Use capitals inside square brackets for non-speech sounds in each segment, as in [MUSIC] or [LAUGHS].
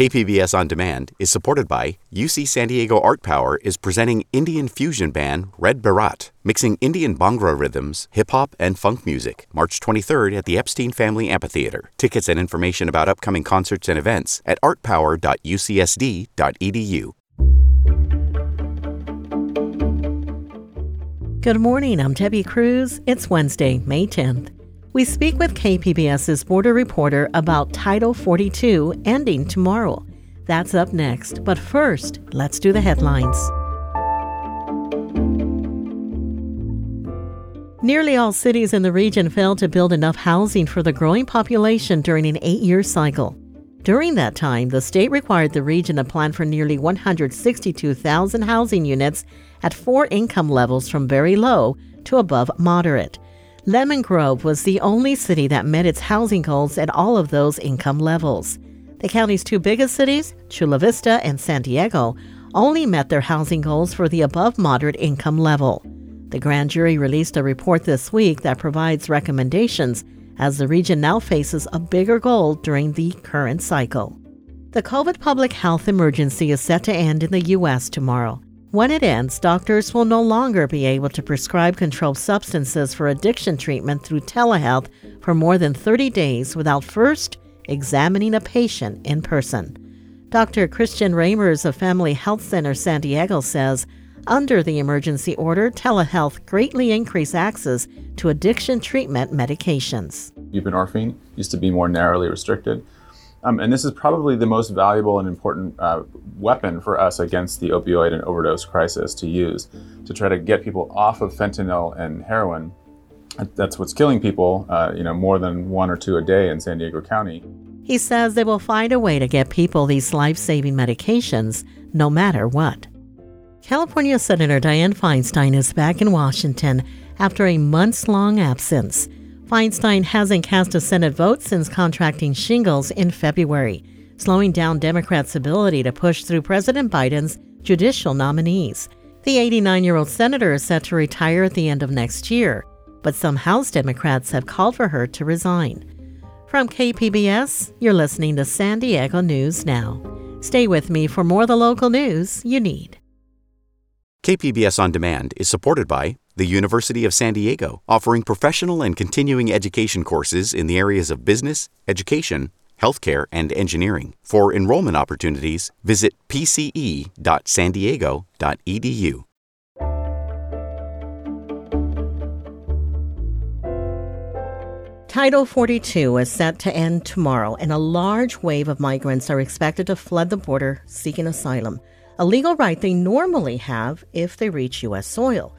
KPBS On Demand is supported by UC San Diego Art Power is presenting Indian fusion band Red Baraat, mixing Indian Bhangra rhythms, hip hop, and funk music, March 23rd at the Epstein Family Amphitheater. Tickets and information about upcoming concerts and events at artpower.ucsd.edu. Good morning, I'm Debbie Cruz. It's Wednesday, May 10th. We speak with KPBS's border reporter about Title 42 ending tomorrow. That's up next. But first, let's do the headlines. Nearly all cities in the region failed to build enough housing for the growing population during an eight year cycle. During that time, the state required the region to plan for nearly 162,000 housing units at four income levels from very low to above moderate. Lemon Grove was the only city that met its housing goals at all of those income levels. The county's two biggest cities, Chula Vista and San Diego, only met their housing goals for the above moderate income level. The grand jury released a report this week that provides recommendations as the region now faces a bigger goal during the current cycle. The COVID public health emergency is set to end in the U.S. tomorrow. When it ends, doctors will no longer be able to prescribe controlled substances for addiction treatment through telehealth for more than 30 days without first examining a patient in person. Dr. Christian Ramers of Family Health Center San Diego says under the emergency order, telehealth greatly increased access to addiction treatment medications. Buprenorphine used to be more narrowly restricted. Um, and this is probably the most valuable and important uh, weapon for us against the opioid and overdose crisis to use to try to get people off of fentanyl and heroin. That's what's killing people, uh, you know, more than one or two a day in San Diego County. He says they will find a way to get people these life saving medications no matter what. California Senator Dianne Feinstein is back in Washington after a months long absence. Feinstein hasn't cast a Senate vote since contracting shingles in February, slowing down Democrats' ability to push through President Biden's judicial nominees. The 89 year old senator is set to retire at the end of next year, but some House Democrats have called for her to resign. From KPBS, you're listening to San Diego News Now. Stay with me for more of the local news you need. KPBS On Demand is supported by the University of San Diego, offering professional and continuing education courses in the areas of business, education, healthcare, and engineering. For enrollment opportunities, visit pce.sandiego.edu. Title 42 is set to end tomorrow, and a large wave of migrants are expected to flood the border seeking asylum, a legal right they normally have if they reach U.S. soil.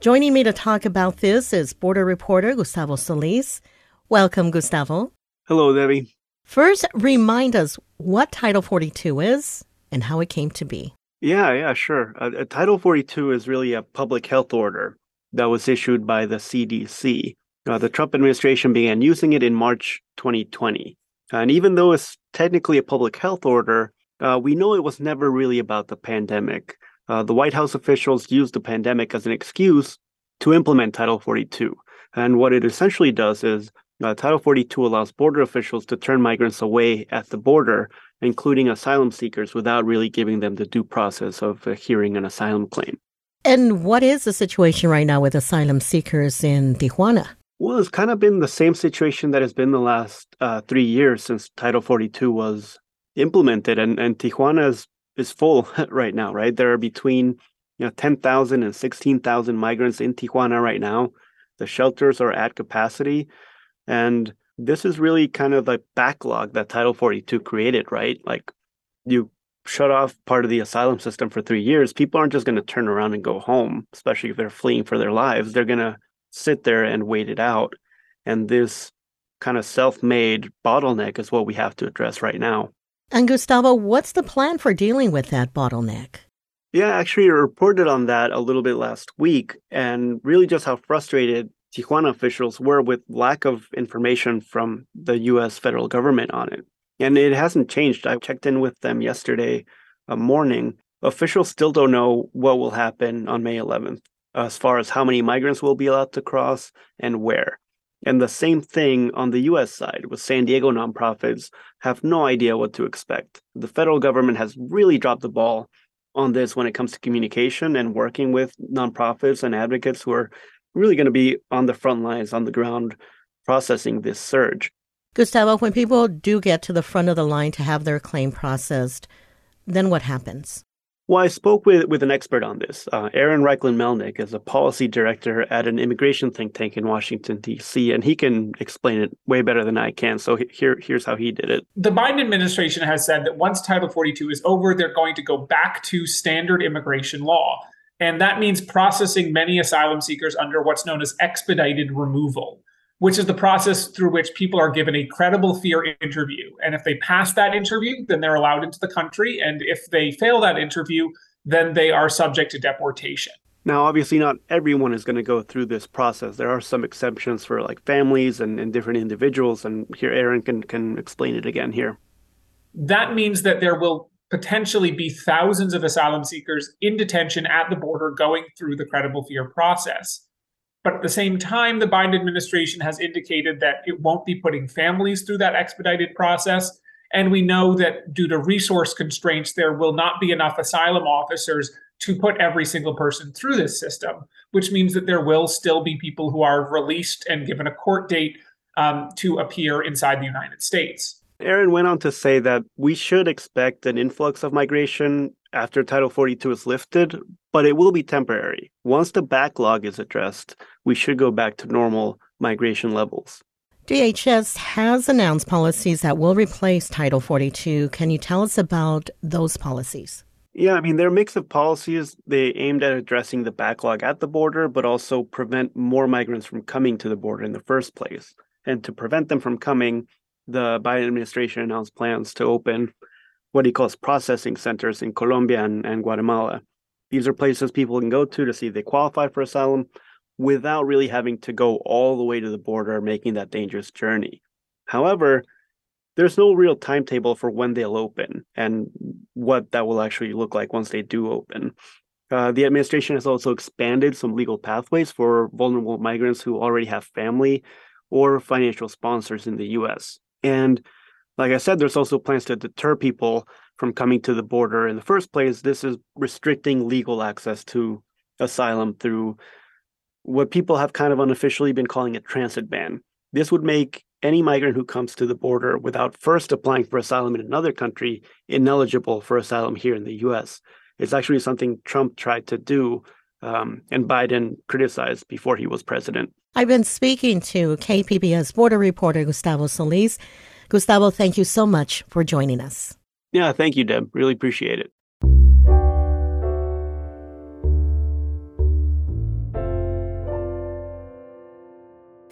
Joining me to talk about this is border reporter Gustavo Solis. Welcome, Gustavo. Hello, Debbie. First, remind us what Title 42 is and how it came to be. Yeah, yeah, sure. Uh, Title 42 is really a public health order that was issued by the CDC. Uh, the Trump administration began using it in March 2020. And even though it's technically a public health order, uh, we know it was never really about the pandemic uh, the White House officials used the pandemic as an excuse to implement Title 42. And what it essentially does is uh, Title 42 allows border officials to turn migrants away at the border, including asylum seekers, without really giving them the due process of uh, hearing an asylum claim. And what is the situation right now with asylum seekers in Tijuana? Well, it's kind of been the same situation that has been the last uh, three years since Title 42 was implemented. And, and Tijuana is is full [LAUGHS] right now, right? There are between you know 10,000 and 16,000 migrants in Tijuana right now. The shelters are at capacity and this is really kind of the backlog that Title 42 created, right? Like you shut off part of the asylum system for 3 years, people aren't just going to turn around and go home, especially if they're fleeing for their lives. They're going to sit there and wait it out. And this kind of self-made bottleneck is what we have to address right now. And Gustavo, what's the plan for dealing with that bottleneck? Yeah, actually, I reported on that a little bit last week and really just how frustrated Tijuana officials were with lack of information from the US federal government on it. And it hasn't changed. I checked in with them yesterday uh, morning. Officials still don't know what will happen on May 11th as far as how many migrants will be allowed to cross and where. And the same thing on the US side with San Diego nonprofits have no idea what to expect. The federal government has really dropped the ball on this when it comes to communication and working with nonprofits and advocates who are really going to be on the front lines on the ground processing this surge. Gustavo, when people do get to the front of the line to have their claim processed, then what happens? Well, I spoke with, with an expert on this. Uh, Aaron Reichlin Melnick is a policy director at an immigration think tank in Washington, D.C., and he can explain it way better than I can. So here, here's how he did it. The Biden administration has said that once Title 42 is over, they're going to go back to standard immigration law. And that means processing many asylum seekers under what's known as expedited removal which is the process through which people are given a credible fear interview. And if they pass that interview, then they're allowed into the country. And if they fail that interview, then they are subject to deportation. Now, obviously, not everyone is going to go through this process. There are some exceptions for like families and, and different individuals. And here, Aaron can, can explain it again here. That means that there will potentially be thousands of asylum seekers in detention at the border going through the credible fear process. But at the same time, the Biden administration has indicated that it won't be putting families through that expedited process. And we know that due to resource constraints, there will not be enough asylum officers to put every single person through this system, which means that there will still be people who are released and given a court date um, to appear inside the United States. Aaron went on to say that we should expect an influx of migration after Title 42 is lifted, but it will be temporary. Once the backlog is addressed, we should go back to normal migration levels. DHS has announced policies that will replace Title 42. Can you tell us about those policies? Yeah, I mean, they're a mix of policies. They aimed at addressing the backlog at the border, but also prevent more migrants from coming to the border in the first place. And to prevent them from coming, the Biden administration announced plans to open what he calls processing centers in Colombia and, and Guatemala. These are places people can go to to see if they qualify for asylum without really having to go all the way to the border, making that dangerous journey. However, there's no real timetable for when they'll open and what that will actually look like once they do open. Uh, the administration has also expanded some legal pathways for vulnerable migrants who already have family or financial sponsors in the US. And like I said, there's also plans to deter people from coming to the border in the first place. This is restricting legal access to asylum through what people have kind of unofficially been calling a transit ban. This would make any migrant who comes to the border without first applying for asylum in another country ineligible for asylum here in the US. It's actually something Trump tried to do um, and Biden criticized before he was president. I've been speaking to KPBS border reporter Gustavo Solis. Gustavo, thank you so much for joining us. Yeah, thank you, Deb. Really appreciate it.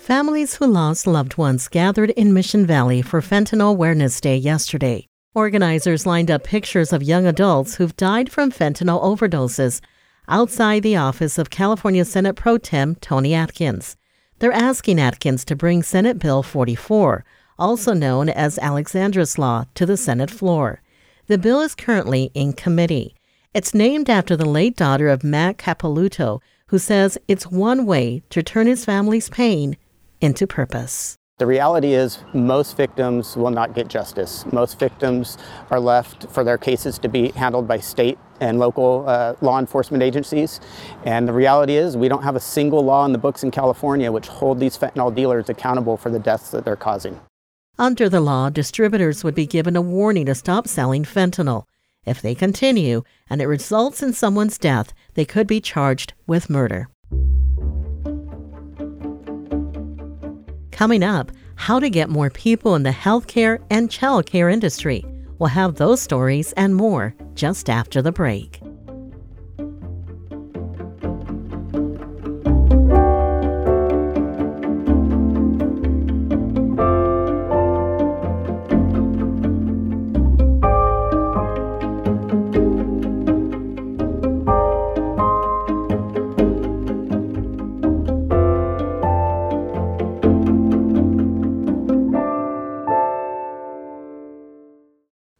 Families who lost loved ones gathered in Mission Valley for Fentanyl Awareness Day yesterday. Organizers lined up pictures of young adults who've died from fentanyl overdoses outside the office of California Senate Pro Tem Toni Atkins. They're asking Atkins to bring Senate Bill 44, also known as Alexandra's Law, to the Senate floor. The bill is currently in committee. It's named after the late daughter of Matt Capelouto, who says it's one way to turn his family's pain into purpose. The reality is, most victims will not get justice. Most victims are left for their cases to be handled by state and local uh, law enforcement agencies. And the reality is, we don't have a single law in the books in California which hold these fentanyl dealers accountable for the deaths that they're causing. Under the law, distributors would be given a warning to stop selling fentanyl. If they continue and it results in someone's death, they could be charged with murder. Coming up, how to get more people in the healthcare and childcare industry. We'll have those stories and more just after the break.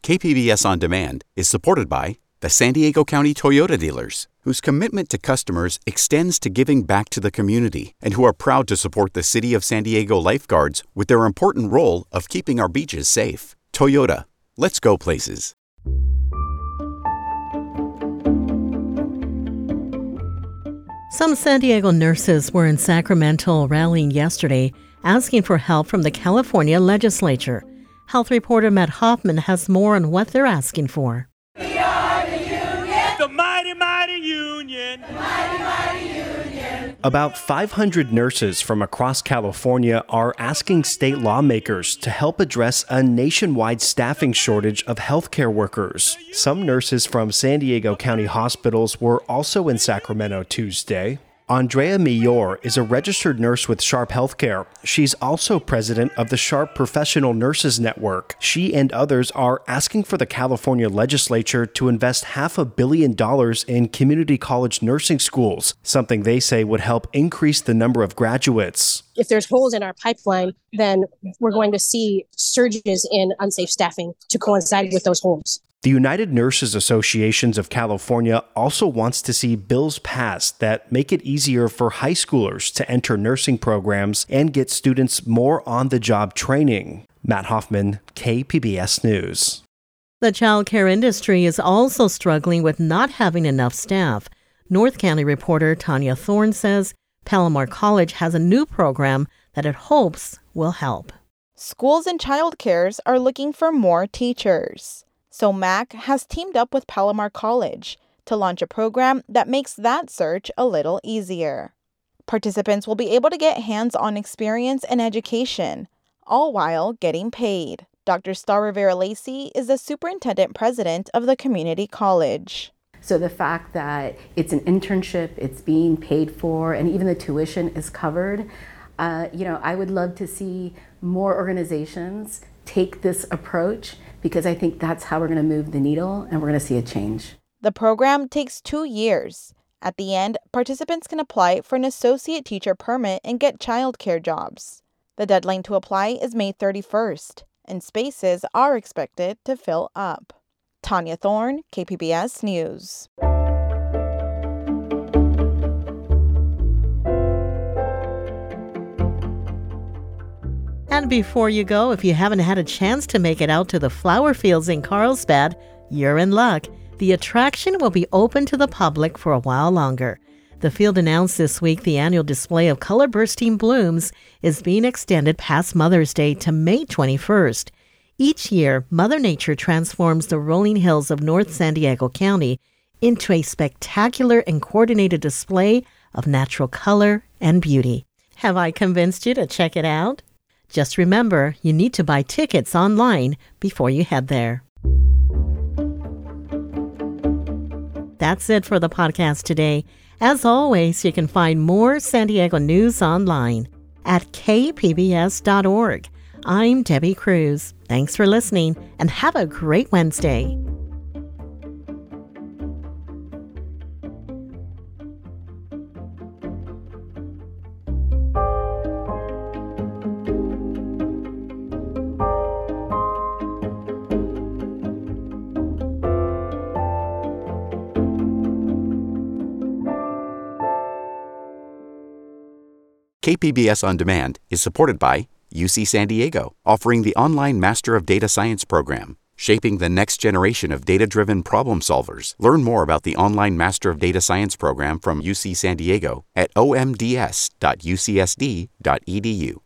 KPBS On Demand is supported by the San Diego County Toyota dealers, whose commitment to customers extends to giving back to the community and who are proud to support the City of San Diego lifeguards with their important role of keeping our beaches safe. Toyota, let's go places. Some San Diego nurses were in Sacramento rallying yesterday asking for help from the California legislature. Health reporter Matt Hoffman has more on what they're asking for. We are the union. The mighty, mighty union. The mighty, mighty union. About 500 nurses from across California are asking state lawmakers to help address a nationwide staffing shortage of healthcare workers. Some nurses from San Diego County hospitals were also in Sacramento Tuesday. Andrea Millor is a registered nurse with Sharp Healthcare. She's also president of the Sharp Professional Nurses Network. She and others are asking for the California legislature to invest half a billion dollars in community college nursing schools, something they say would help increase the number of graduates. If there's holes in our pipeline, then we're going to see surges in unsafe staffing to coincide with those holes. The United Nurses Associations of California also wants to see bills passed that make it easier for high schoolers to enter nursing programs and get students more on the job training. Matt Hoffman, KPBS News. The childcare industry is also struggling with not having enough staff. North County reporter Tania Thorne says Palomar College has a new program that it hopes will help. Schools and child cares are looking for more teachers. So MAAC has teamed up with Palomar College to launch a program that makes that search a little easier. Participants will be able to get hands on experience and education, all while getting paid. Dr. Star Rivera Lacey is the superintendent president of the community college. So the fact that it's an internship, it's being paid for, and even the tuition is covered, uh, you know, I would love to see more organizations take this approach because I think that's how we're going to move the needle and we're going to see a change. The program takes two years. At the end, participants can apply for an associate teacher permit and get childcare jobs. The deadline to apply is May 31st, and spaces are expected to fill up. Tania Thorne, KPBS News. And before you go, if you haven't had a chance to make it out to the flower fields in Carlsbad, you're in luck. The attraction will be open to the public for a while longer. The field announced this week the annual display of color bursting blooms is being extended past Mother's Day to May 21st. Each year, Mother Nature transforms the rolling hills of North San Diego County into a spectacular and coordinated display of natural color and beauty. Have I convinced you to check it out? Just remember, you need to buy tickets online before you head there. That's it for the podcast today. As always, you can find more San Diego news online at kpbs.org. I'm Debbie Cruz. Thanks for listening and have a great Wednesday. KPBS On Demand is supported by UC San Diego, offering the online Master of Data Science program, shaping the next generation of data driven problem solvers. Learn more about the online Master of Data Science program from UC San Diego at omds.ucsd.edu.